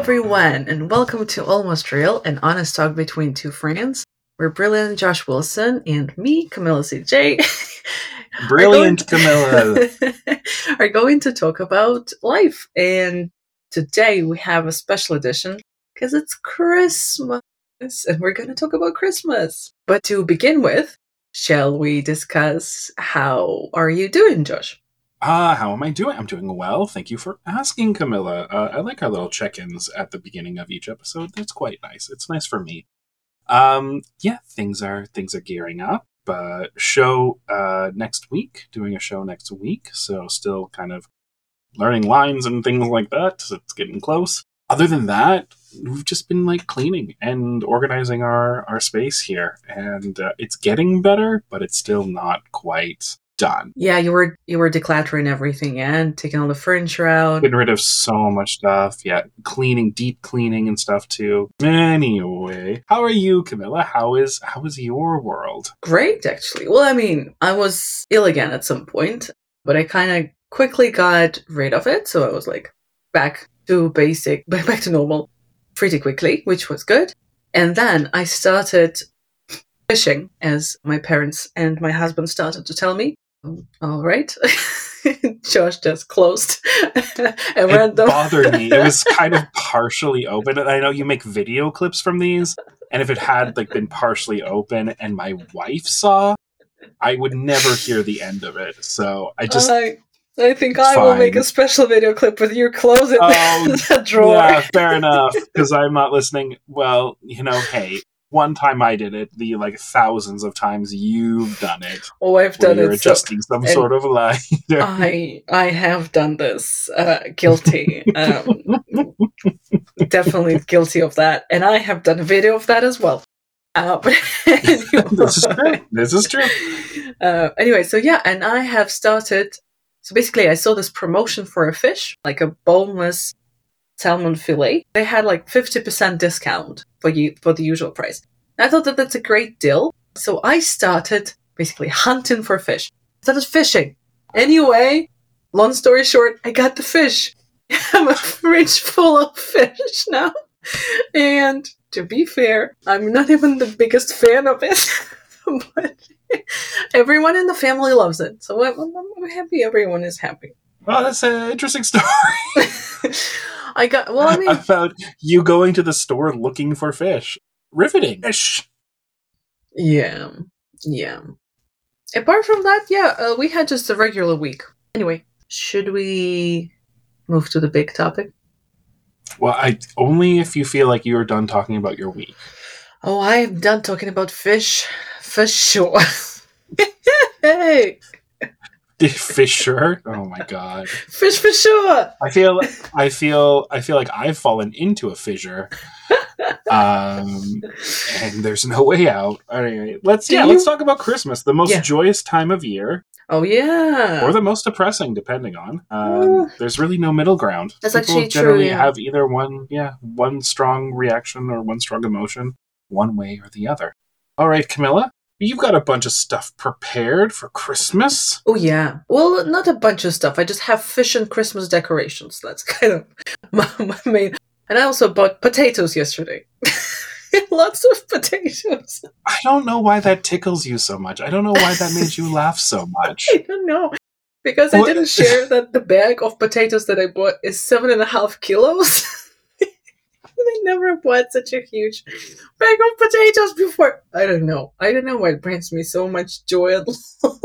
Hello, everyone, and welcome to Almost Real, an honest talk between two friends. We're brilliant Josh Wilson and me, Camila CJ. Brilliant Camila. are going to talk about life. And today we have a special edition because it's Christmas and we're going to talk about Christmas. But to begin with, shall we discuss how are you doing, Josh? Ah, uh, how am I doing? I'm doing well. Thank you for asking, Camila. Uh, I like our little check-ins at the beginning of each episode. That's quite nice. It's nice for me. Um, yeah, things are things are gearing up. Uh, show uh, next week, doing a show next week. So still kind of learning lines and things like that. It's getting close. Other than that, we've just been like cleaning and organizing our our space here, and uh, it's getting better, but it's still not quite done. Yeah, you were you were decluttering everything and taking all the furniture out. Getting rid of so much stuff. Yeah, cleaning, deep cleaning and stuff too. Anyway, how are you, Camila? How is how is your world? Great, actually. Well, I mean, I was ill again at some point, but I kind of quickly got rid of it, so I was like back to basic, back to normal pretty quickly, which was good. And then I started fishing, as my parents and my husband started to tell me. All right. Josh just closed and it bothered me. It was kind of partially open. And I know you make video clips from these, and if it had like been partially open and my wife saw, I would never hear the end of it. So I just I, I think I fine. will make a special video clip with you closing oh, that drawer. Yeah, fair enough. Because I'm not listening. Well, you know, hey, one time I did it, the like thousands of times you've done it. Oh, I've done you're it. adjusting so, some sort of line. I I have done this. Uh, guilty. Um, definitely guilty of that, and I have done a video of that as well. Uh, but anyway. this is true. This is true. Uh, anyway, so yeah, and I have started. So basically, I saw this promotion for a fish, like a boneless salmon fillet. They had like 50% discount for you for the usual price. I thought that that's a great deal. So I started basically hunting for fish. I started fishing. Anyway, long story short, I got the fish. I'm a fridge full of fish now. And to be fair, I'm not even the biggest fan of it. but everyone in the family loves it. So I'm, I'm happy everyone is happy. Well, that's an interesting story. I got well. I mean, about you going to the store looking for fish. Riveting. Fish. Yeah, yeah. Apart from that, yeah, uh, we had just a regular week. Anyway, should we move to the big topic? Well, I only if you feel like you are done talking about your week. Oh, I am done talking about fish for sure. hey. Fisher. Oh my god. Fish for sure. I feel I feel I feel like I've fallen into a fissure. Um and there's no way out. Anyway, let's Do yeah, you? let's talk about Christmas, the most yeah. joyous time of year. Oh yeah. Or the most depressing, depending on. Um, there's really no middle ground. That's People actually generally true, yeah. have either one yeah, one strong reaction or one strong emotion, one way or the other. All right, Camila, You've got a bunch of stuff prepared for Christmas. Oh yeah. Well, not a bunch of stuff. I just have fish and Christmas decorations. That's kind of my, my main. And I also bought potatoes yesterday. Lots of potatoes. I don't know why that tickles you so much. I don't know why that made you laugh so much. I don't know. Because what? I didn't share that the bag of potatoes that I bought is seven and a half kilos. I never bought such a huge bag of potatoes before. I don't know. I don't know why it brings me so much joy. oh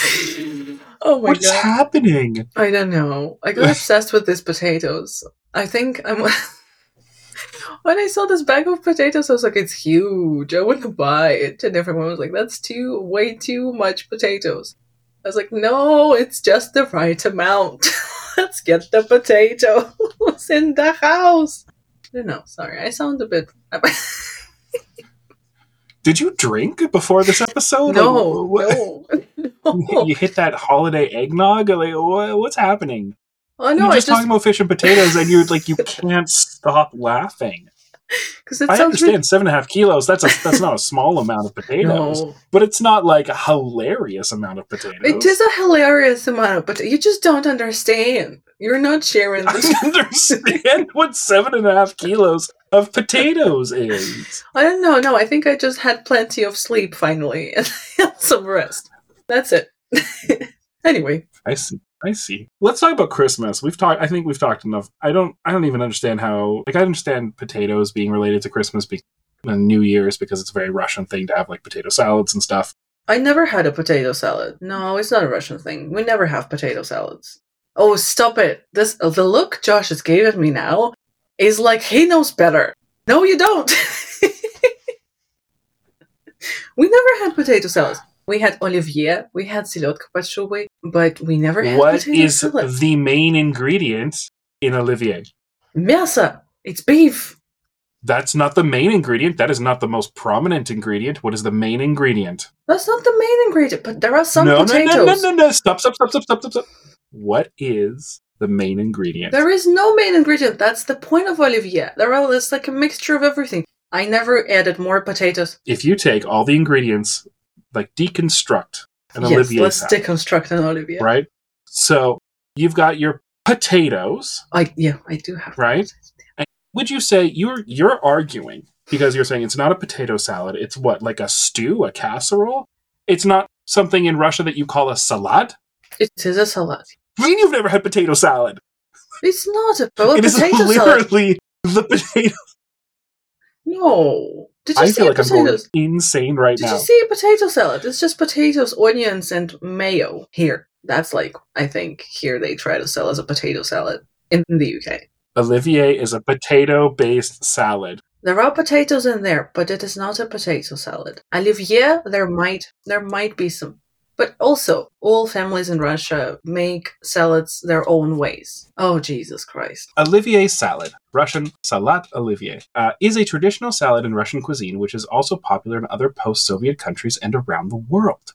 my god. What's god. happening? I don't know. I got obsessed with these potatoes. I think I'm. when I saw this bag of potatoes, I was like, it's huge. I want to buy it. And everyone was like, that's too, way too much potatoes. I was like, no, it's just the right amount. Let's get the potatoes in the house. No, sorry, I sound a bit. Did you drink before this episode? No, like, no, no. You hit that holiday eggnog. Like, what's happening? Oh no, you're just, just talking about fish and potatoes, and you're like, you can't stop laughing. Because I understand really... seven and a half kilos. That's a that's not a small amount of potatoes, no. but it's not like a hilarious amount of potatoes. It is a hilarious amount, but you just don't understand. You're not sharing I the understand what seven and a half kilos of potatoes is. I don't know. No, I think I just had plenty of sleep finally and some rest. That's it. anyway, I see. I see. Let's talk about Christmas. We've talked. I think we've talked enough. I don't. I don't even understand how. Like, I understand potatoes being related to Christmas be- and New Year's because it's a very Russian thing to have like potato salads and stuff. I never had a potato salad. No, it's not a Russian thing. We never have potato salads. Oh, stop it! This uh, the look Josh is giving me now is like he knows better. No, you don't. we never had potato salads. We had olivier, we had silotka pachuwe, but we never had What is the main ingredient in Olivier? Mersa, It's beef. That's not the main ingredient. That is not the most prominent ingredient. What is the main ingredient? That's not the main ingredient, but there are some no, potatoes. No, no, no, no, no. Stop, stop, stop, stop, stop, stop. What is the main ingredient? There is no main ingredient. That's the point of Olivier. There are, it's like a mixture of everything. I never added more potatoes. If you take all the ingredients, like deconstruct an yes, Olivier let's salad, deconstruct an olivier. right? So you've got your potatoes, I yeah, I do have Right? would you say you're you're arguing because you're saying it's not a potato salad it's what like a stew a casserole it's not something in russia that you call a salad It is a salad. I mean you've never had potato salad It's not a well, it potato salad. It is literally the potato No. Did you i see feel like i'm going insane right Did now you see a potato salad? It's just potatoes, onions, and mayo. Here, that's like I think here they try to sell as a potato salad in the UK. olivier is a potato based salad There are potatoes in there, but it is not a potato salad. Olivier, there might there might be some, but also all families in Russia make salads their own ways. Oh Jesus Christ! Olivier salad, Russian salat Olivier, uh, is a traditional salad in Russian cuisine which is also popular in other post Soviet countries and around the world.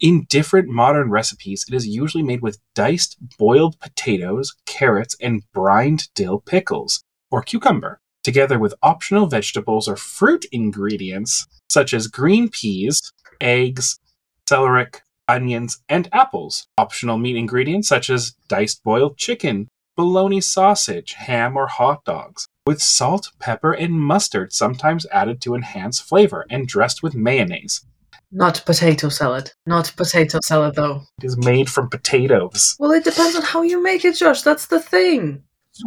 In different modern recipes, it is usually made with diced boiled potatoes, carrots, and brined dill pickles, or cucumber, together with optional vegetables or fruit ingredients such as green peas, eggs, celeriac, onions, and apples. Optional meat ingredients such as diced boiled chicken, bologna sausage, ham, or hot dogs, with salt, pepper, and mustard sometimes added to enhance flavor and dressed with mayonnaise. Not potato salad. Not potato salad though. It is made from potatoes. Well, it depends on how you make it, Josh. That's the thing.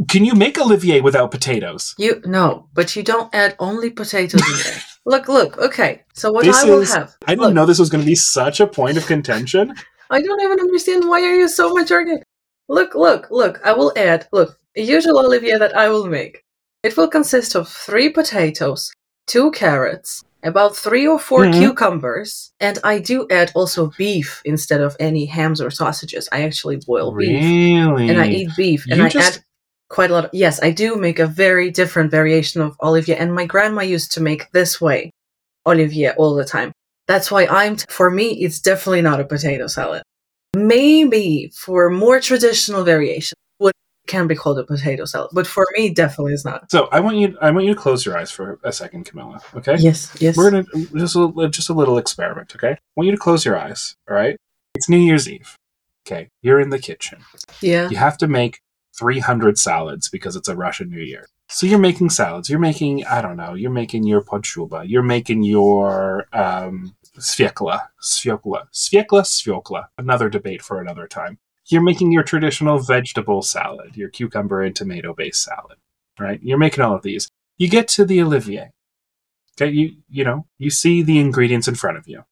Can you make Olivier without potatoes? You no, but you don't add only potatoes in there. Look, look. Okay, so what This I will is- have. I didn't look, know this was going to be such a point of contention. I don't even understand why are you so much arguing. Look, look, look. I will add. Look, a usual Olivier that I will make. It will consist of three potatoes, two carrots, about three or 4 Mhm. cucumbers, and I do add also beef instead of any hams or sausages. I actually boil beef, Really? and I eat beef, and You I just- add quite a lot. Of, yes, I do make a very different variation of Olivier, and my grandma used to make this way Olivier all the time. That's why I'm, t- for me, it's definitely not a potato salad. Maybe for more traditional variation, what can be called a potato salad, but for me, definitely is not. So I want you. I want you to close your eyes for a second, Camila. Okay. Yes, yes. We're gonna just a, just a little experiment. Okay. I want you to close your eyes. All right. It's New Year's Eve. Okay. You're in the kitchen. yeah. You have to make 300 salads because it's a Russian New Year. So you're making salads. You're making I don't know. You're making your podshuba. You're making your um, sviekla, sviekla, sviekla, sviekla. Another debate for another time. You're making your traditional vegetable salad, your cucumber and tomato based salad. Right? You're making all of these. You get to the Olivier. Okay, you you know you see the ingredients in front of you.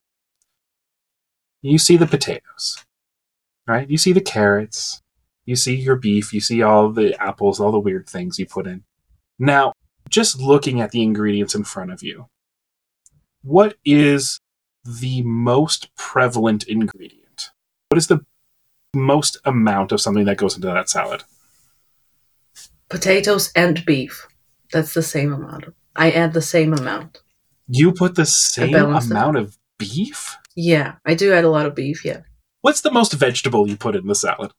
You see the potatoes, right? You see the carrots. You see your beef. You see all the apples, all the weird things you put in. Now, just looking at the ingredients in front of you, what is the most prevalent ingredient? What is the most amount of something that goes into that salad? Potatoes and beef. That's the same amount. I add the same amount. You put the same amount of beef? Yeah, I do add a lot of beef, yeah. What's the most vegetable you put in the salad?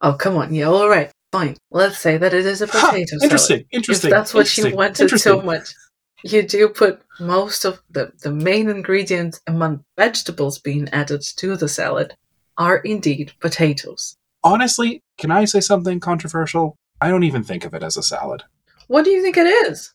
Oh, come on. Yeah, all right. Fine. Let's say that it is a potato salad. interesting. Interesting. If that's what you wanted so much. You do put most of the, the main ingredients among vegetables being added to the salad are indeed potatoes. Honestly, can I say something controversial? I don't even think of it as a salad. What do you think it is?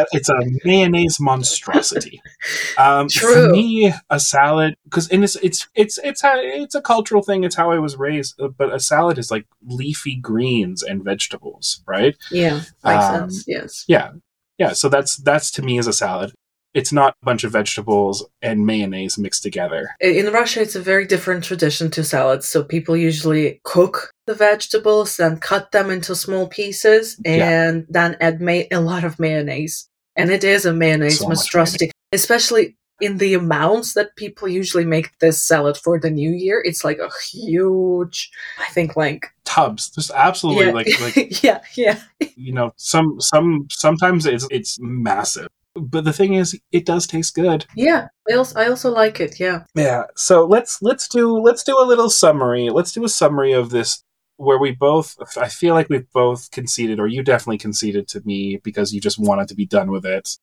Uh, it's a mayonnaise monstrosity. Um, True. For me, a salad because and it's it's it's it's a it's a cultural thing. It's how I was raised. uh, But a salad is like leafy greens and vegetables, right? Yeah, makes Um, sense. Yes. Yeah, yeah. So that's that's to me is a salad. It's not a bunch of vegetables and mayonnaise mixed together. In Russia, it's a very different tradition to salads. So people usually cook the vegetables, then cut them into small pieces, Yeah. and then add ma- a lot of mayonnaise. And it is a mayonnaise So monstrosity, especially in the amounts that people usually make this salad for the new year. It's like a huge, I think, like Tubs, just absolutely yeah, like like yeah, yeah. you know some some sometimes it's it's massive. But the thing is, it does taste good. Yeah, I also, I also like it. Yeah. Yeah. So let's let's do let's do a little summary. Let's do a summary of this where we both I feel like we've both conceded or you definitely conceded to me because you just wanted to be done with it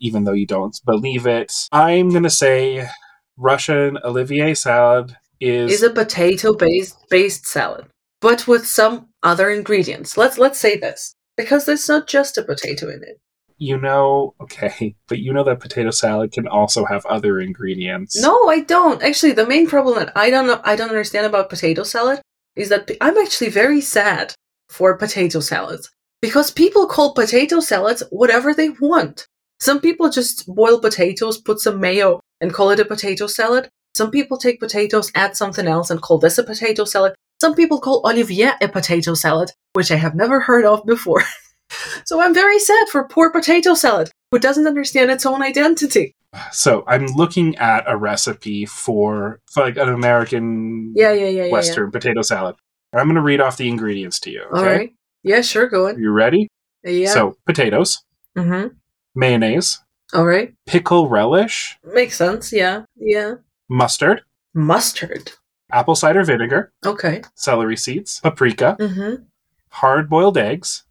even though you don't believe it. I'm going to say Russian Olivier salad is Is a potato based based salad, but with some other ingredients. Let's let's say this because there's not just a potato in it. You know okay, but you know that potato salad can also have other ingredients. No, I don't. Actually, the main problem that I don't know, I don't understand about potato salad is that I'm actually very sad for potato salads because people call potato salads whatever they want. Some people just boil potatoes, put some mayo, and call it a potato salad. Some people take potatoes, add something else, and call this a potato salad. Some people call Olivier a potato salad, which I have never heard of before. so I'm very sad for poor potato salad, who doesn't understand its own identity. So I'm looking at a recipe for, for like an American Yeah, yeah, yeah, yeah. Western potato salad. I'm going to read off the ingredients to you. Okay. All right. Yeah, sure, go on. You ready? Yeah. So potatoes, mm-hmm. mayonnaise, All right. pickle relish, Makes sense. Yeah. Yeah. mustard, Mustard. apple cider vinegar, Okay. celery seeds, paprika, Mm-hmm. hard boiled eggs,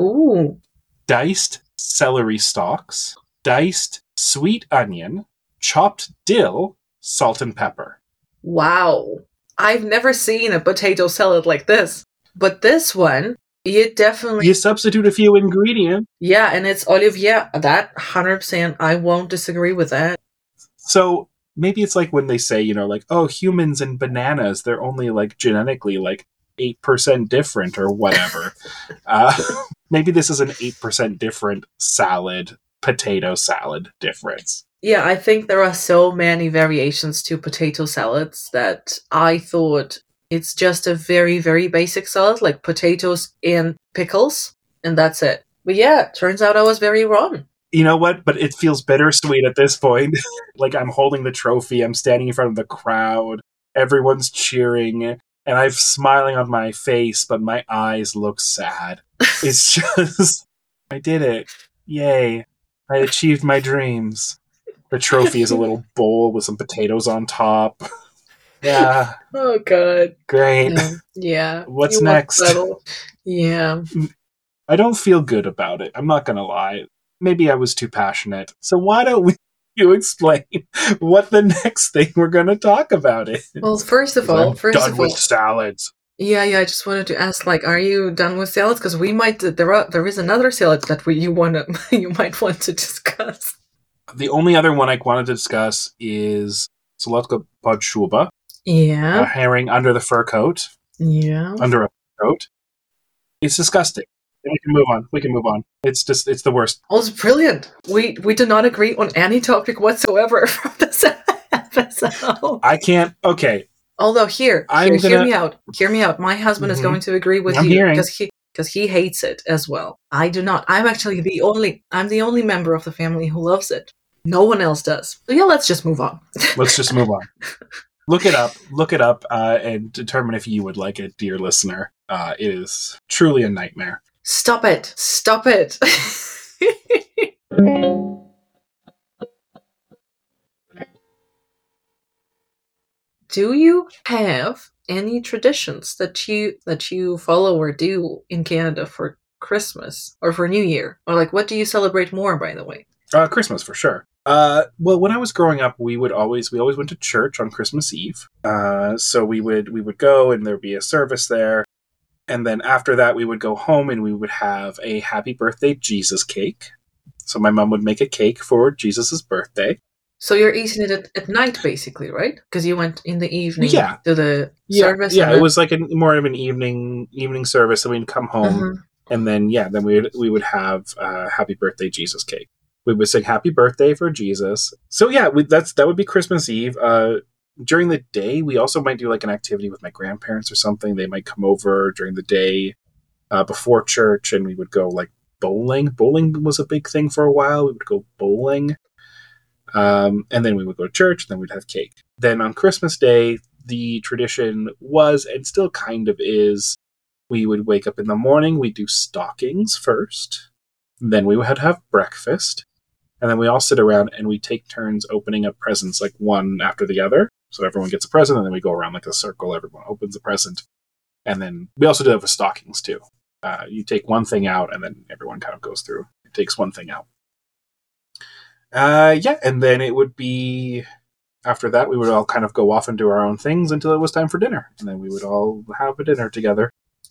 Ooh. diced celery stalks, diced sweet onion, chopped dill, salt and pepper. Wow. I've never seen a potato salad like this. But this one, it definitely You substitute a few ingredients. Yeah, and it's Olivier. That hundred percent I won't disagree with that. So maybe it's like when they say, you know, like, oh, humans and bananas, they're only like genetically like 8% different or whatever. uh, maybe this is an 8% different salad, potato salad difference. Yeah, I think there are so many variations to potato salads that I thought it's just a very, very basic salad, like potatoes and pickles, and that's it. But yeah, turns out I was very wrong. You know what? But it feels bittersweet at this point. like I'm holding the trophy, I'm standing in front of the crowd, everyone's cheering, and I'm smiling on my face, but my eyes look sad. It's just, I did it. Yay. I achieved my dreams. The trophy is a little bowl with some potatoes on top. yeah, Oh god. great. Yeah. yeah. What's You next? Yeah. I don't feel good about it. I'm not going to lie. Maybe I was too passionate. So why don't we you explain what the next thing we're going to talk about is? Well, first of 'Cause all, I'm first done of all, with salads. yeah, yeah. I just wanted to ask, like, are you done with salads? Because we might there are there is another salad that we you wanna you might want to discuss. The only other one I wanted to discuss is Solotka podshuba, a Yeah. herring under the fur coat, Yeah. under a fur coat. It's disgusting. We can move on. We can move on. It's just, it's the worst. Oh, it's brilliant. We we do not agree on any topic whatsoever from this episode. I can't, okay. Although here, here hear gonna- me out. Hear me out. My husband is Mhm. going to agree with I'm you because he because he hates it as well. I do not. I'm actually the only I'm the only member of the family who loves it. No one else does. So yeah, let's just move on. Let's just move on. Look it up. Look it up uh, and determine if you would like it, dear listener. Uh, it is truly a nightmare. Stop it. Stop it. do you have any traditions that you that you follow or do in Canada for Christmas or for New Year? Or like what do you celebrate more by the way? Uh, Christmas for sure. Uh, well, when I was growing up, we would always we always went to church on Christmas Eve. Uh, so we would we would go and there'd be a service there, and then after that we would go home and we would have a happy birthday Jesus cake. So my mom would make a cake for Jesus's birthday. So you're eating it at, at night, basically, right? Because you went in the evening Yeah. to the Yeah, service. yeah, it then- was like a, more of an evening evening service. And we'd come home Mhm. and then yeah, then we would we would have uh, happy birthday Jesus cake. We would sing happy birthday for Jesus. So yeah, we, that's that would be Christmas Eve. Uh, during the day, we also might do like an activity with my grandparents or something. They might come over during the day uh, before church, and we would go like bowling. Bowling was a big thing for a while. We would go bowling, um, and then we would go to church. And then we'd have cake. Then on Christmas Day, the tradition was and still kind of is we would wake up in the morning, we'd do stockings first, then we would have breakfast, and then we all sit around and we take turns opening up presents like one after the other. So everyone gets a present, and then we go around like a circle, everyone opens a present. And then we also do that with stockings too. Uh, you take one thing out, and then everyone kind of goes through. It takes one thing out. Uh, yeah, and then it would be after that we would all kind of go off and do our own things until it was time for dinner, and then we would all have a dinner together.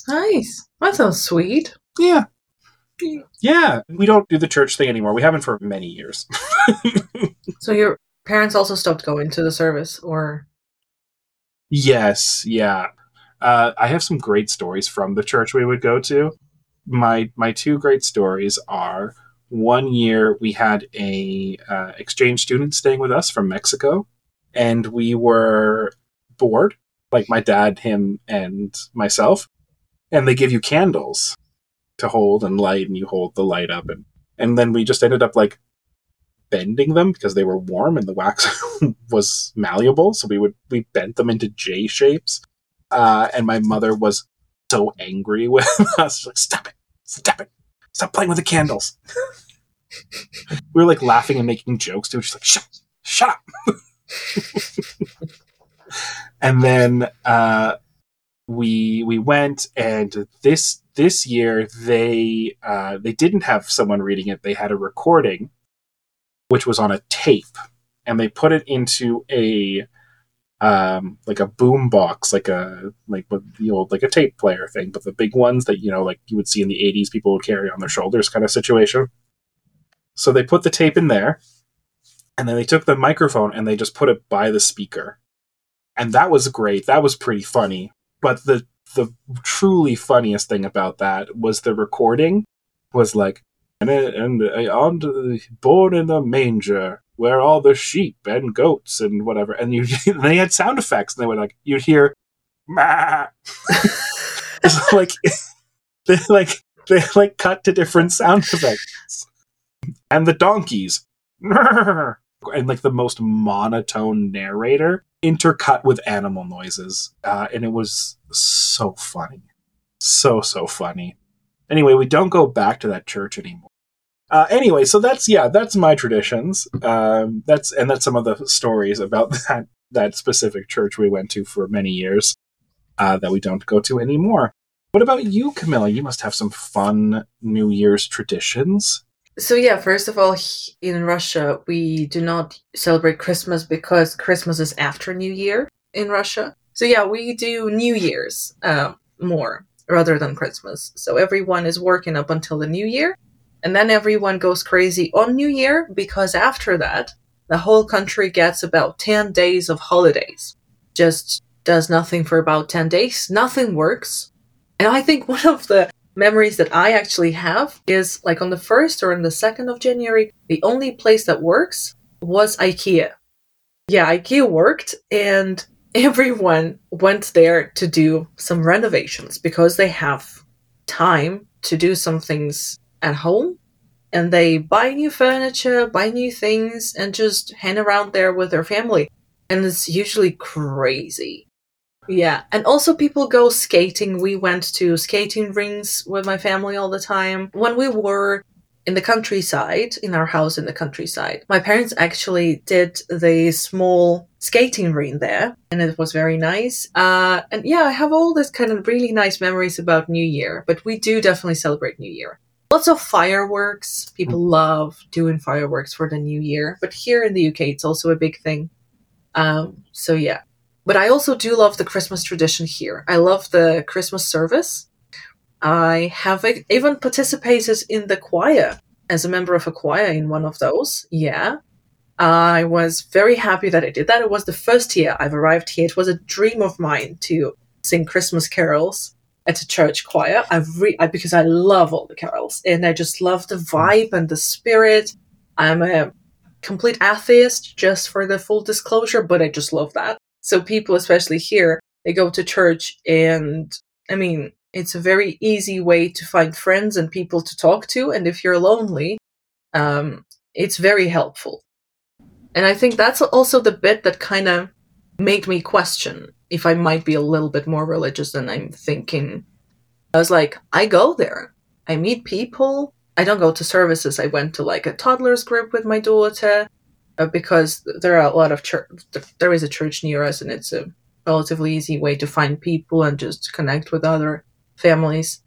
Nice. That sounds sweet. Yeah. Yeah. We don't do the church thing anymore. We haven't for many years. So your parents also stopped going to the service, or yes. Yeah. Uh, I have some great stories from the church we would go to. My my two great stories are one year we had a uh, exchange student staying with us from Mexico, and we were bored, like my dad, him, and myself, and they give you candles to hold and light, and you hold the light up, and and then we just ended up like bending them because they were warm and the wax was malleable. So we would we bent them into j shapes. Uh, and my mother was so angry with us. Like stop it. Stop it. Stop playing with the candles. We were like laughing and making jokes too. She's like shut shut up. And then uh, we we went and this this year they uh, they didn't have someone reading it. They had a recording which was on a tape and they put it into a um like a boom box like a like the old like a tape player thing but the big ones that you know like you would see in the 80s people would carry on their shoulders kind of situation. So they put the tape in there and then they took the microphone and they just put it by the speaker. And that was great. That was pretty funny. But the the truly funniest thing about that was the recording was like and, and uh, on to the born in the manger where all the sheep and goats and whatever and you they had sound effects and they were like you'd hear it's like they like they like cut to different sound effects. And the donkeys and like the most monotone narrator intercut with animal noises. Uh, and it was so funny. So so funny anyway we don't go back to that church anymore. Uh, anyway so that's yeah that's my traditions. Um, that's and that's some of the stories about that that specific church we went to for many years uh, that we don't go to anymore. What about you camila? You must have some fun new year's traditions. So yeah, first of all, in Russia, we do not celebrate Christmas because Christmas is after New Year in Russia. So yeah, we do New Year's um, more rather than Christmas. So everyone is working up until the New Year, and then everyone goes crazy on New Year because after that, the whole country gets about 10 days of holidays. Just does nothing for about 10 days, nothing works. And I think one of the memories that I actually have is like on the 1st or on the 2nd of January, the only place that works was IKEA. Yeah, IKEA worked and everyone went there to do some renovations because they have time to do some things at home and they buy new furniture, buy new things, and just hang around there with their family. And it's usually crazy. Yeah, and also people go skating. We went to skating rings with my family all the time. When we were in the countryside, in our house in the countryside, my parents actually did the small skating ring there, and it was very nice. Uh, and yeah, I have all this kind of really nice memories about New Year, but we do definitely celebrate New Year. lots of fireworks. People love doing fireworks for the new year, but here in the UK, it's also a big thing. Um, so yeah, but I also do love the Christmas tradition here. I love the Christmas service. I have even participated in the choir as a member of a choir in one of those. Yeah. I was very happy that I did that. It was the first year I've arrived here. It was a dream of mine to sing Christmas carols at a church choir. I, re- I because I love all the carols and I just love the vibe and the spirit. I'm a complete atheist, just for the full disclosure, but I just love that. So people, especially here, they go to church and I mean, it's a very easy way to find friends and people to talk to. And if you're lonely, um, it's very helpful. And I think that's also the bit that kind of made me question if I might be a little bit more religious than I'm thinking. I was like, I go there, I meet people. I don't go to services. I went to like a toddlers group with my daughter uh, because there are a lot of church. There is a church near us, and it's a relatively easy way to find people and just connect with other families.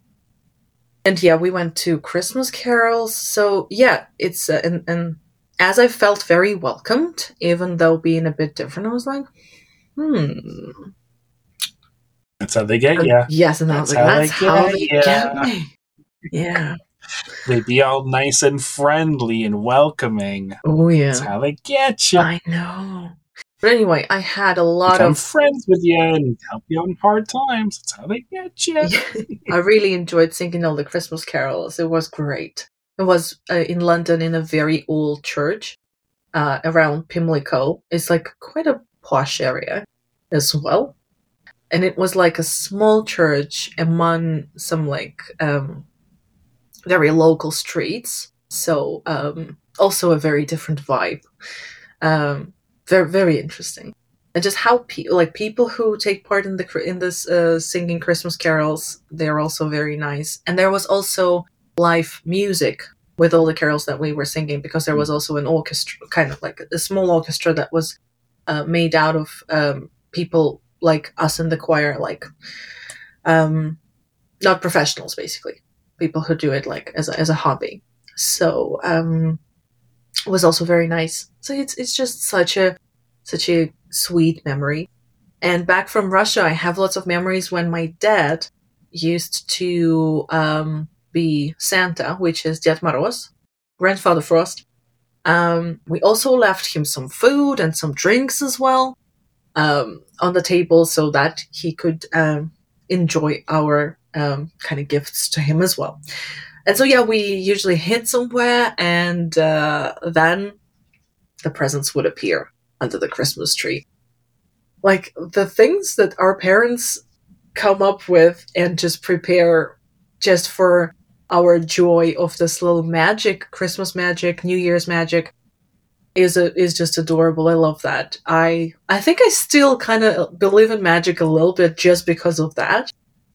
And yeah, we went to Christmas carols. So yeah, it's uh, and and as I felt very welcomed, even though being a bit different, I was like, hmm. That's how they get you. yes, and I was like, that's how they, get, how they get me. Yeah. They be all nice and friendly and welcoming. Oh yeah, that's how they get you. I know. But anyway, I had a lot Become of friends with you and help you in hard times. That's how they get you. I really enjoyed singing all the Christmas carols. It was great. It was uh, in London in a very old church uh, around Pimlico. It's like quite a posh area as well. And it was like a small church among some like um, very local streets. So um, also a very different vibe. Um, very very interesting. And just how people like people who take part in the in this uh, singing christmas carols they're also very nice. And there was also live music with all the carols that we were singing because there was also an orchestra kind of like a small orchestra that was uh, made out of um, people like us in the choir like um, not professionals basically. People who do it like as a, as a hobby. So um, was also very nice. So it's it's just such a such a sweet memory. And back from Russia, I have lots of memories when my dad used to um, be Santa, which is Ded Moroz, Grandfather Frost. Um, we also left him some food and some drinks as well um, on the table so that he could um, enjoy our um, kind of gifts to him as well. And so, yeah, we usually hid somewhere, and uh, then the presents would appear under the Christmas tree. Like the things that our parents come up with and just prepare just for our joy of this little magic, Christmas magic, New Year's magic is a, is just adorable. I love that. I I think I still kind of believe in magic a little bit just because of that,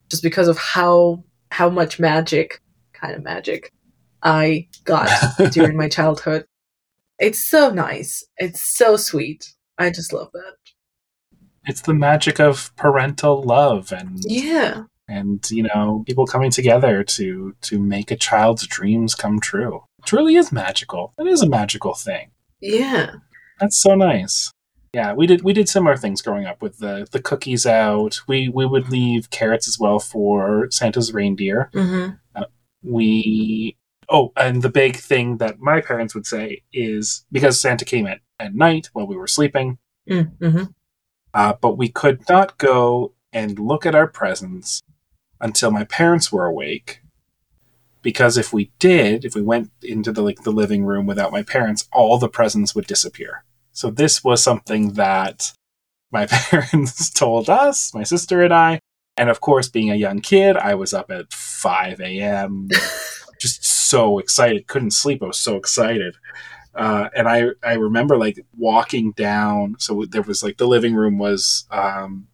just because of how how much magic kind of magic I got during my childhood. It's so nice. It's so sweet. I just love that. It's the magic of parental love and yeah. And you know, people coming together to to make a child's dreams come true. It really is magical. It is a magical thing. Yeah. That's so nice. Yeah, we did we did similar things growing up with the the cookies out. We we would leave carrots as well for Santa's reindeer. Mm-hmm. Uh, we oh and the big thing that my parents would say is because santa came at, at night while we were sleeping mm-hmm. uh, but we could not go and look at our presents until my parents were awake because if we did if we went into the like the living room without my parents all the presents would disappear so this was something that my parents told us my sister and i and of course, being a young kid, I was up at 5 a.m., just so excited. Couldn't sleep. I was so excited. Uh, and I, I remember like walking down. So there was like the living room was um,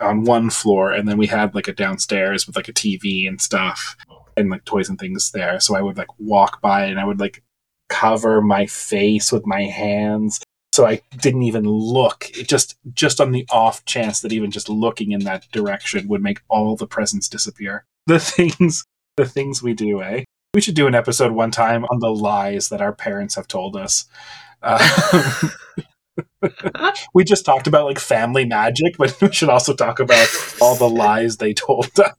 on one floor, and then we had like a downstairs with like a TV and stuff and like toys and things there. So I would like walk by and I would like cover my face with my hands so I didn't even look. It just just on the off chance that even just looking in that direction would make all the presents disappear. The things the things we do, eh? We should do an episode one time on the lies that our parents have told us. Uh, we just talked about like family magic, but we should also talk about all the lies they told us.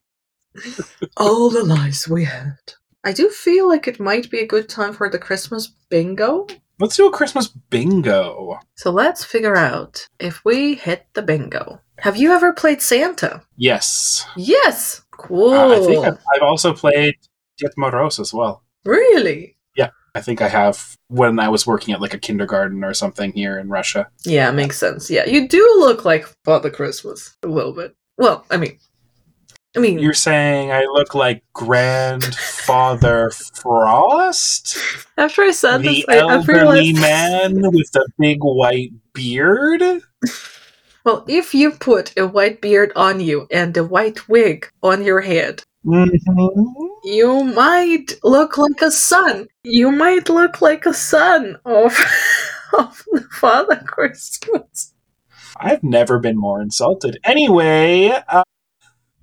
All the lies we had. I do feel like it might be a good time for the Christmas bingo. Let's do a Christmas bingo. So let's figure out if we hit the bingo. Have you ever played Santa? Yes. Yes. Cool. Uh, I think I've, I've also played Ded Moroz as well. really? Yeah, I think I have when I was working at like a kindergarten or something here in Russia. Yeah, makes sense. Yeah, you do look like Father Christmas a little bit. Well, I mean, I mean, You're saying I look like Grandfather Frost? after I said the this, I, I elderly realized. man with the big white beard? Well, if you put a white beard on you and a white wig on your head, Mm-hmm. you might look like a son. You might look like a son of of the Father Christmas. I've never been more insulted. Anyway, uh,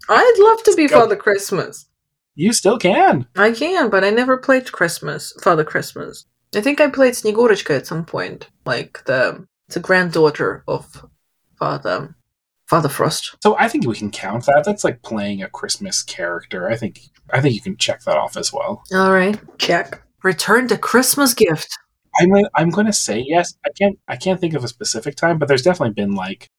I'd love to be go. Father Christmas. You still can. I can, but I never played Christmas, Father Christmas. I think I played Snegurочka at some point, like the the granddaughter of Father Father Frost. So I think we can count that. That's like playing a Christmas character. I think I think you can check that off as well. All right, check. Return to Christmas gift. I'm I'm going to say yes. I can't I can't think of a specific time, but there's definitely been like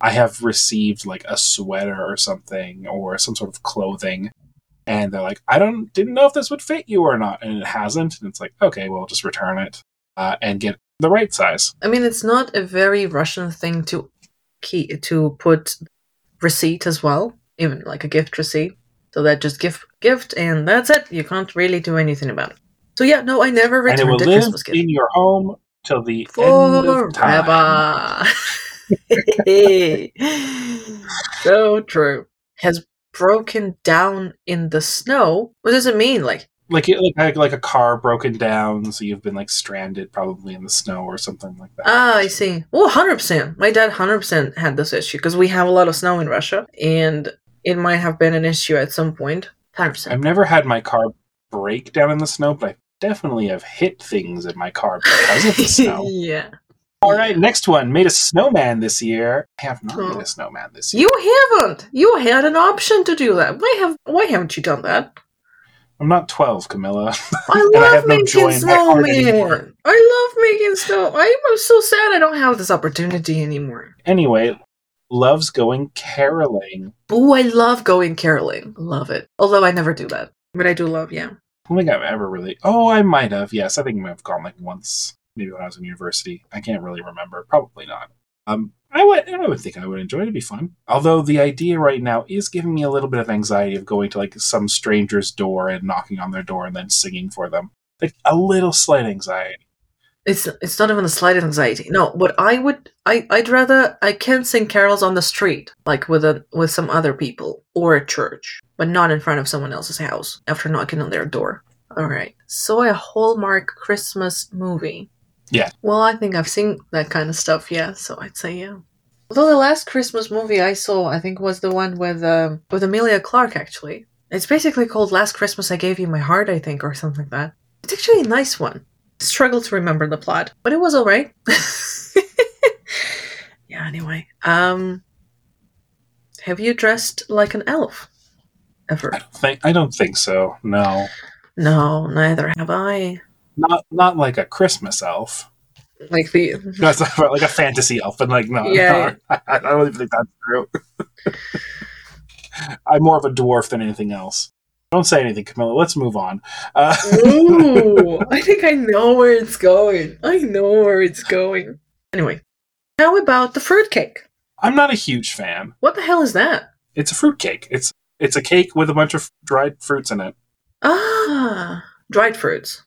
I have received like a sweater or something or some sort of clothing, and they're like, I don't didn't know if this would fit you or not, and it hasn't, and it's like, okay, well, just return it uh, and get the right size. I mean, it's not a very Russian thing to key to put receipt as well, even like a gift receipt. So that just gift gift and that's it. You can't really do anything about it. So yeah, no, I never and it will live Christmas gift. in your home till the end of time. So true. Has broken down in the snow. What does it mean? Like, Like, like like a car broken down, so you've been like stranded probably in the snow or something like that. ah, I see. Oh, 100%. My dad 100% had this issue because we have a lot of snow in Russia and it might have been an issue at some point. 100%. I've never had my car break down in the snow, but I definitely have hit things in my car because of the snow. yeah. All right, next one. Made a snowman this year. I have not made a snowman this year. You haven't. You had an option to do that. Why have why haven't you done that? I'm not 12, Camila. I I love no making joy in my heart anymore. snowman. I love making snow. I'm so sad I don't have this opportunity anymore. anyway, loves going caroling. Oh, I love going caroling. Love it. Although I never do that. But I do love, yeah. I don't think I've ever really. Oh, I might have. Yes, I think I might have gone like once, maybe when I was in university. I can't really remember. Probably not. Um, I would. I would think I would enjoy it. It'd be fun. Although the idea right now is giving me a little bit of anxiety of going to like some stranger's door and knocking on their door and then singing for them. Like a little slight anxiety. It's it's not even a slight anxiety. No, what I would I I'd rather I can sing carols on the street, like with a with some other people or a church, but not in front of someone else's house after knocking on their door. All right. So a Hallmark Christmas movie. Yeah. Well, I think I've seen that kind of stuff. Yeah. So I'd say yeah. Although the last Christmas movie I saw, I think, was the one with um, with Emilia Clarke. Actually, it's basically called "Last Christmas I Gave You My Heart," I think, or something like that. It's actually a nice one. Struggle to remember the plot, but it was alright. yeah. Anyway, um, have you dressed like an elf ever? I don't think. I don't think so. No, No, neither have I. not not like a Christmas elf. Like the That's like a fantasy elf, and like no, Yeah. no I, I don't even think that's true. I'm more of a dwarf than anything else. Don't say anything, Camila. Let's move on. Uh, Ooh, I think I know where it's going. I know where it's going. Anyway, how about the fruitcake? I'm not a huge fan. What the hell is that? It's a fruit cake. It's it's a cake with a bunch of dried fruits in it. Ah, dried fruits.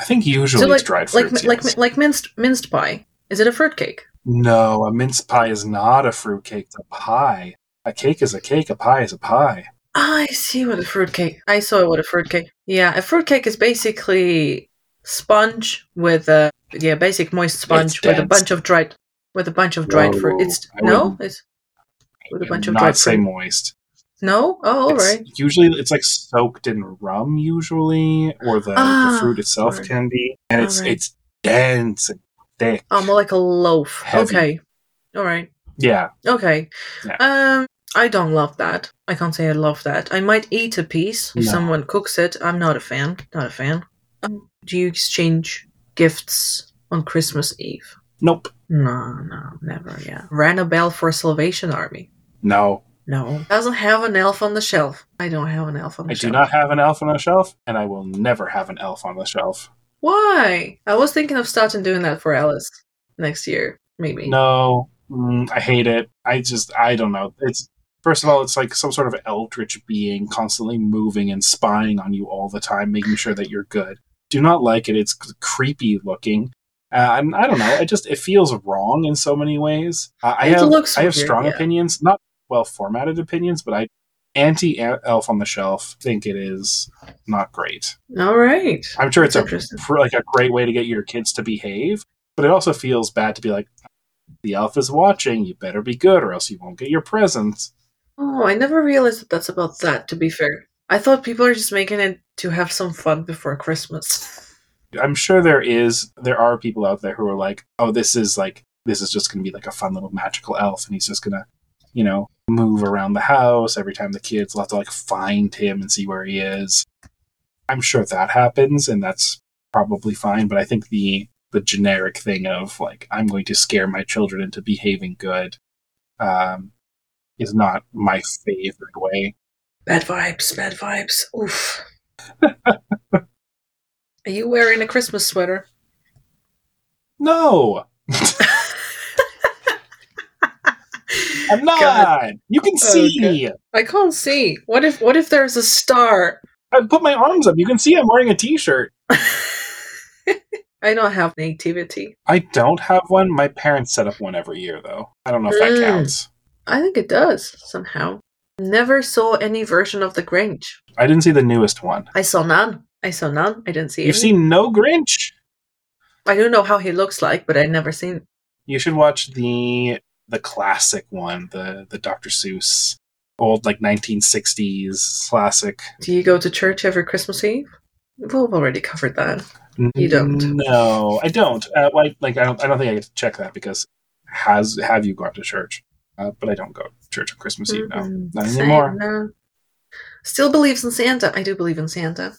I think usually so like it's dried fruits. like yes. like minced minced pie. Is it a fruitcake? no, a mince pie is not a fruit cake. It's a pie. A cake is a cake. A pie is a pie. Ah, I see what a fruitcake. I saw what a fruitcake. Yeah, a fruitcake is basically sponge with a yeah basic moist sponge with a bunch of dried with a bunch of dried fruit. It's I no, it's with a bunch of not dried say fruit. moist. No? Oh, all It's- right. Usually, it's like soaked in rum, usually, or the, Ah, the fruit itself alright. can be, and it's Alright. it's dense and thick. Oh, more like a loaf. Heavy. Okay. All right. Yeah, Okay. Yeah. Um, I don't love that. I can't say I love that. I might eat a piece if No. someone cooks it. I'm not a fan. Not a fan. Um, do you exchange gifts on Christmas Eve? nope, No, no, never. Yeah. Ran a bell for Salvation Army. no. No. Doesn't have an elf on the shelf. I don't have an elf on the I shelf. I do not have an elf on the shelf, and I will never have an elf on the shelf. Why? I was thinking of starting doing that for Alice next year. Maybe. No, mm, I hate it. I just, I don't know. It's first of all, it's like some sort of eldritch being constantly moving and spying on you all the time, making sure that you're good. Do not like it. It's creepy looking. Uh, and I don't know. It just it feels wrong in so many ways. Uh, I have I have weird, strong yeah. opinions, not well formatted opinions, but I anti elf on the shelf think it is not great. All right. I'm sure it's That's a for like a great way to get your kids to behave, but it also feels bad to be like, the elf is watching. You better be good, or else you won't get your presents. Oh, I never realized that that's about that, to be fair. I thought people are just making it to have some fun before Christmas. I'm sure there is there are people out there who are like, oh, this is like this is just going to be like a fun little magical elf, and he's just gonna, you know, move around the house every time the kids will have to like find him and see where he is. I'm sure that happens, and that's probably fine. But I think the the generic thing of like I'm going to scare my children into behaving good um, is not my favorite way. Bad vibes, bad vibes. Oof. are you wearing a Christmas sweater? No, I'm not. God. You can see. I can't see. What if what if there's a star? I put my arms up. You can see I'm wearing a t-shirt. I don't have nativity. I don't have one. My parents set up one every year, though. I don't know if that Mm. counts. I think it does, somehow. Never saw any version of the Grinch. I didn't see the newest one. I saw none. I saw none. I didn't see You've any. seen no Grinch. I don't know how he looks like, but I never seen You should watch the the classic one, the the Dr. Seuss old like 1960s classic. Do you go to church every Christmas Eve? We've already covered that. You don't. No, I don't. Uh, like, like I don't. I don't think I get to check that because has have you gone to church? Uh, but I don't go to church on Christmas Eve. No, Mm-mm. not Same, anymore. no. Still believes in Santa. I do believe in Santa.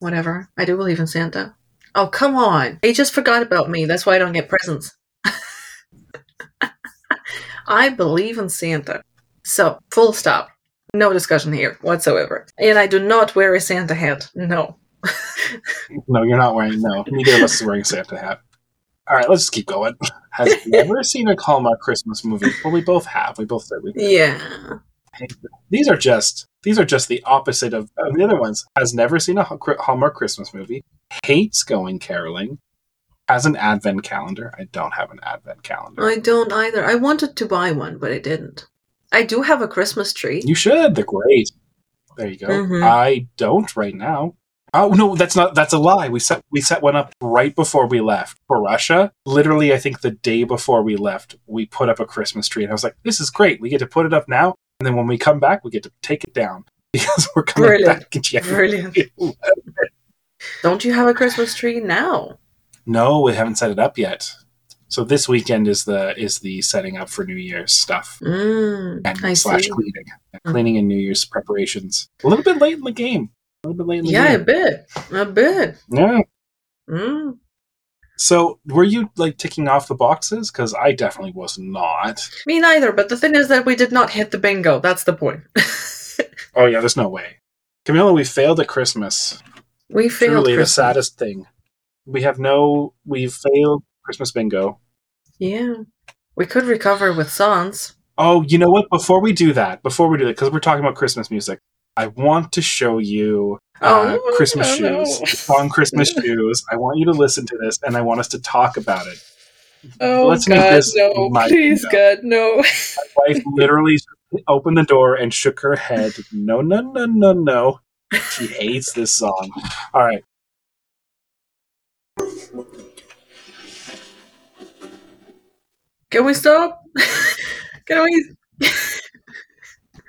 Whatever. I do believe in Santa. Oh, come on. They just forgot about me. That's why I don't get presents. I believe in Santa. So, full stop. No discussion here whatsoever. And I do not wear a Santa hat. No. No, you're not wearing. No, neither of us is wearing a Santa hat. All right, let's just keep going. Has never seen a Hallmark Christmas movie? Well, we both have. We both said we. Yeah. These are just these are just the opposite of, of the other ones. Has never seen a Hall- Hallmark Christmas movie. Hates going caroling. Has an advent calendar. I don't have an advent calendar. I don't either. I wanted to buy one, but I didn't. I do have a Christmas tree. You should. They're great. There you go. Mhm. I don't right now. Oh no, that's not. That's a lie. We set we set one up right before we left for Russia. Literally, I think the day before we left, we put up a Christmas tree, and I was like, "This is great. We get to put it up now, and then when we come back, we get to take it down because we're coming Brilliant. back in January." Brilliant. Don't you have a Christmas tree now? No, we haven't set it up yet. So this weekend is the is the setting up for New Year's stuff Mm, and I slash see. cleaning, cleaning and New Year's preparations. A little bit late in the game. A little bit late in the Yeah, a bit. A bit. Yeah. Mm. So were you like ticking off the boxes? Because I definitely was not. Me neither, but the thing is that we did not hit the bingo. That's the point. Oh yeah, there's no way. Camila, we failed at Christmas. we failed Truly the saddest thing. We have no. We've failed Christmas bingo. Yeah. We could recover with songs. Oh, you know what? Before we do that, before we do that, because we're talking about Christmas music, I want to show you uh, Oh, Christmas no, no. shoes. Song Christmas Shoes. I want you to listen to this, and I want us to talk about it. Oh, Let's God, this no. my Please. God, no. My wife literally opened the door and shook her head. No, no, no, no, no. She hates this song. All right. Can we stop? Can we?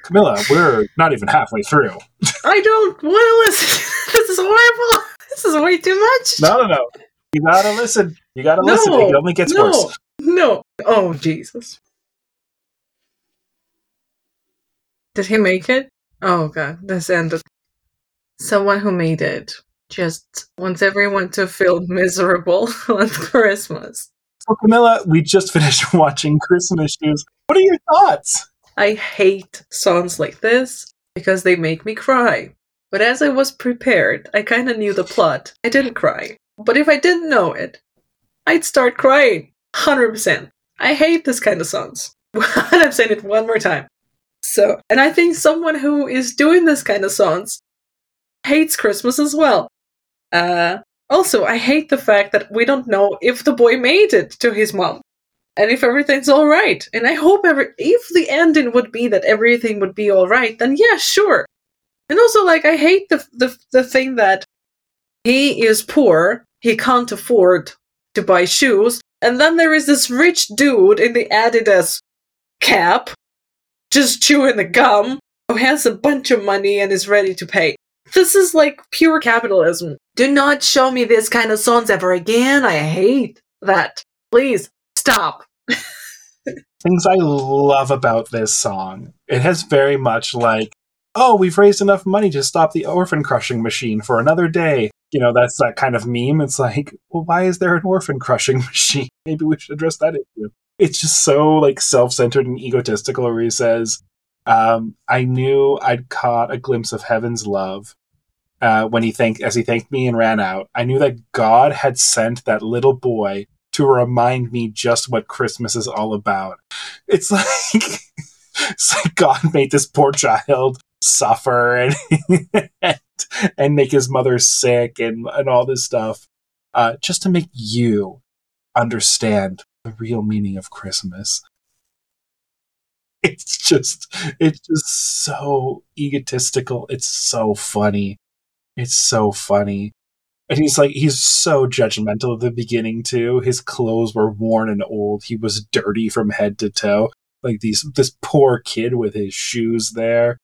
Camila, we're not even halfway through. I don't want to listen. this is horrible. This is way too much. No, no, no. You gotta listen. You gotta No, listen. It only gets no, worse. no. Oh Jesus! Did he make it? Oh god, this ended. Someone who made it just wants everyone to feel miserable on Christmas. So, Camila, we just finished watching Christmas shoes. What are your thoughts? I hate songs like this because they make me cry. But as I was prepared, I kind of knew the plot. I didn't cry. But if I didn't know it, I'd start crying. 100%. I hate this kind of songs. I'm saying it one more time. So, and I think someone who is doing this kind of songs hates Christmas as well. Uh, also, I hate the fact that we don't know if the boy made it to his mom and if everything's all right. And I hope every if the ending would be that everything would be all right, then yeah, sure. And also, like, I hate the the the thing that he is poor, he can't afford to buy shoes, and then there is this rich dude in the Adidas cap, just chewing the gum, who has a bunch of money and is ready to pay. This is like pure capitalism. Do not show me this kind of songs ever again. I hate that. Please stop. Things I love about this song. It has very much like, oh, we've raised enough money to stop the orphan crushing machine for another day. You know, that's that kind of meme. It's like, well, why is there an orphan crushing machine? Maybe we should address that issue. It's just so like self-centered and egotistical where he says, um, I knew I'd caught a glimpse of heaven's love uh, when he thanked as he thanked me and ran out. I knew that God had sent that little boy to remind me just what Christmas is all about. It's like it's like God made this poor child suffer and and, and make his mother sick and and all this stuff uh, just to make you understand the real meaning of Christmas. It's just it's just so egotistical. It's so funny. It's so funny. And he's like, he's so judgmental at the beginning too. His clothes were worn and old. He was dirty from head to toe. Like these, this poor kid with his shoes there.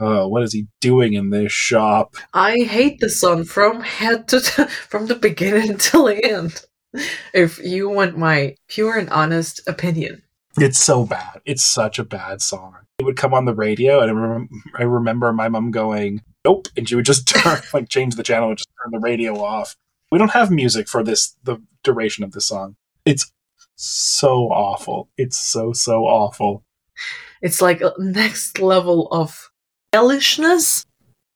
Oh, what is he doing in this shop? I hate the song from head to from the beginning till the end. If you want my pure and honest opinion, It's so bad. It's such a bad song. It would come on the radio, and I, rem- I remember my mom going, "Nope," and she would just turn, like, change the channel and just turn the radio off. We don't have music for this the duration of this song. It's so awful. It's so so awful. it's like a next level of hellishness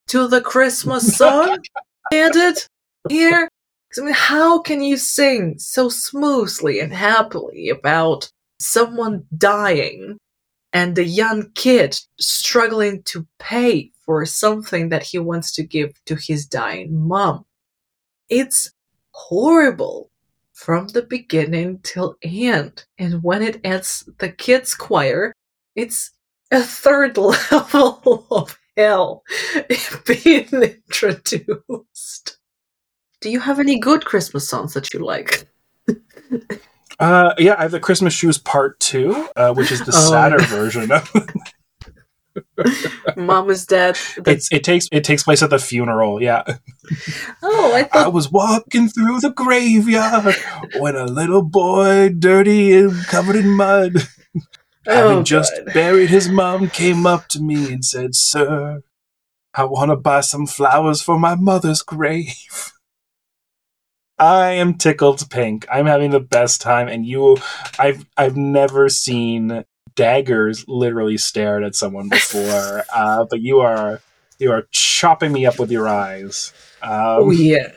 to the Christmas song added here. I mean, how can you sing so smoothly and happily about someone dying and a young kid struggling to pay for something that he wants to give to his dying mom? It's horrible from the beginning till end. And when it adds the kids' choir, it's a third level of hell being introduced. Do you have any good Christmas songs that you like? Uh, yeah, I have the Christmas Shoes Part Two, uh, which is the Oh. sadder version. Of Mom is dead. It takes it takes place at the funeral. Yeah, oh, I thought I was walking through the graveyard when a little boy, dirty and covered in mud, having Oh, just God. buried his mom, came up to me and said, "Sir, I want to buy some flowers for my mother's grave." I am tickled pink. I'm having the best time, and you, I've I've never seen daggers literally stared at someone before, uh, but you are you are chopping me up with your eyes. Um, Oh, yeah.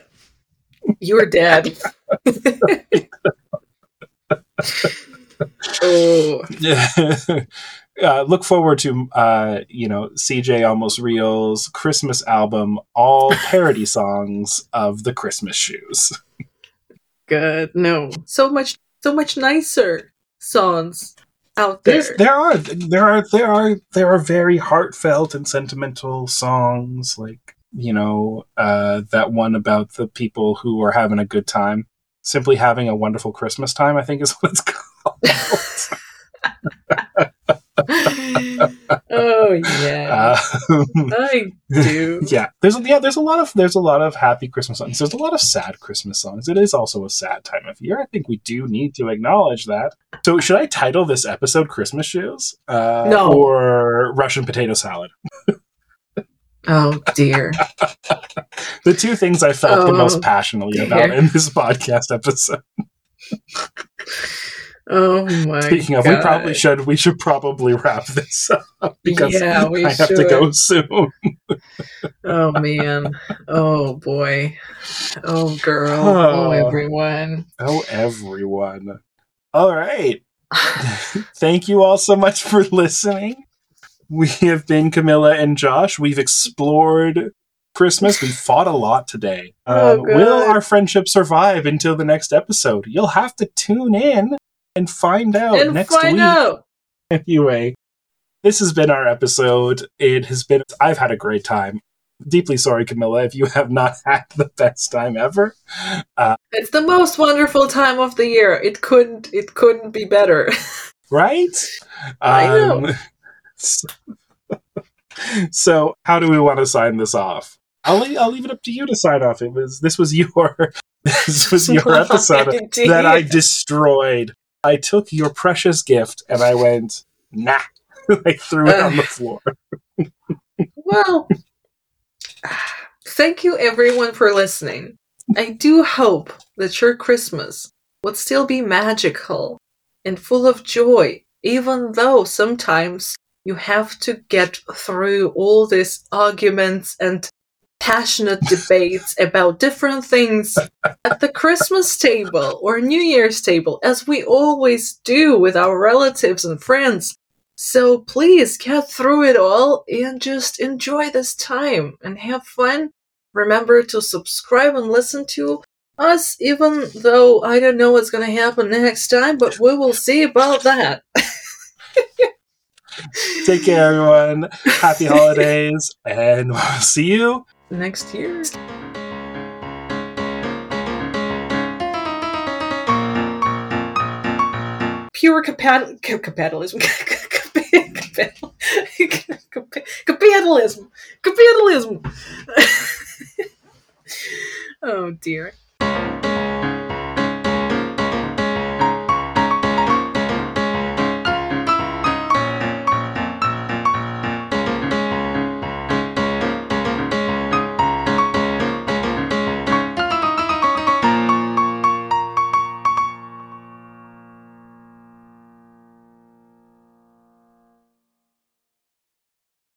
You're dead. oh. uh, look forward to uh, you know CJ Almost Real's Christmas album, all parody songs of the Christmas shoes. God, no. So much, so much nicer songs out there. There's, there are there are there are there are very heartfelt and sentimental songs like you know uh, that one about the people who are having a good time, simply having a wonderful Christmas time. I think is what it's called. oh yeah, Um, I do. yeah, there's yeah, there's a lot of there's a lot of happy Christmas songs. There's a lot of sad Christmas songs. It is also a sad time of year. I think we do need to acknowledge that. So, should I title this episode "Christmas Shoes" uh, No. or "Russian Potato Salad"? Oh dear. The two things I felt the Oh, most passionately about in this podcast episode. Oh my. Speaking of, we probably should we should probably wrap this up because Yeah, we I have to go soon. Oh man. Oh boy. Oh girl. Oh. Oh everyone. Oh, everyone! All right. Thank you all so much for listening. We have been Camila and Josh. We've explored Christmas. We fought a lot today. Oh, Um, will our friendship survive until the next episode? You'll have to tune in and find out and next find week. out. Anyway, this has been our episode. It has been, I've had a great time. Deeply sorry, Camila, if you have not had the best time ever. It's the most wonderful time of the year. It couldn't it couldn't be better. right? I know. Um, so, so how do we want to sign this off? I'll leave, I'll leave it up to you to sign off. It was this was your this was your episode that I destroyed. I took your precious gift and I went nah. I threw it on the floor. Well, thank you everyone for listening. I do hope that your Christmas would still be magical and full of joy, even though sometimes you have to get through all these arguments and passionate debates about different things at the Christmas table or New Year's table, as we always do with our relatives and friends. So please get through it all and just enjoy this time and have fun. Remember to subscribe and listen to us, even though I don't know what's going to happen next time, but we will see about that. Take care, everyone. Happy holidays, and we'll see you Next year. Pure capat- ca- capitalism. Capitalism. Capitalism. oh dear.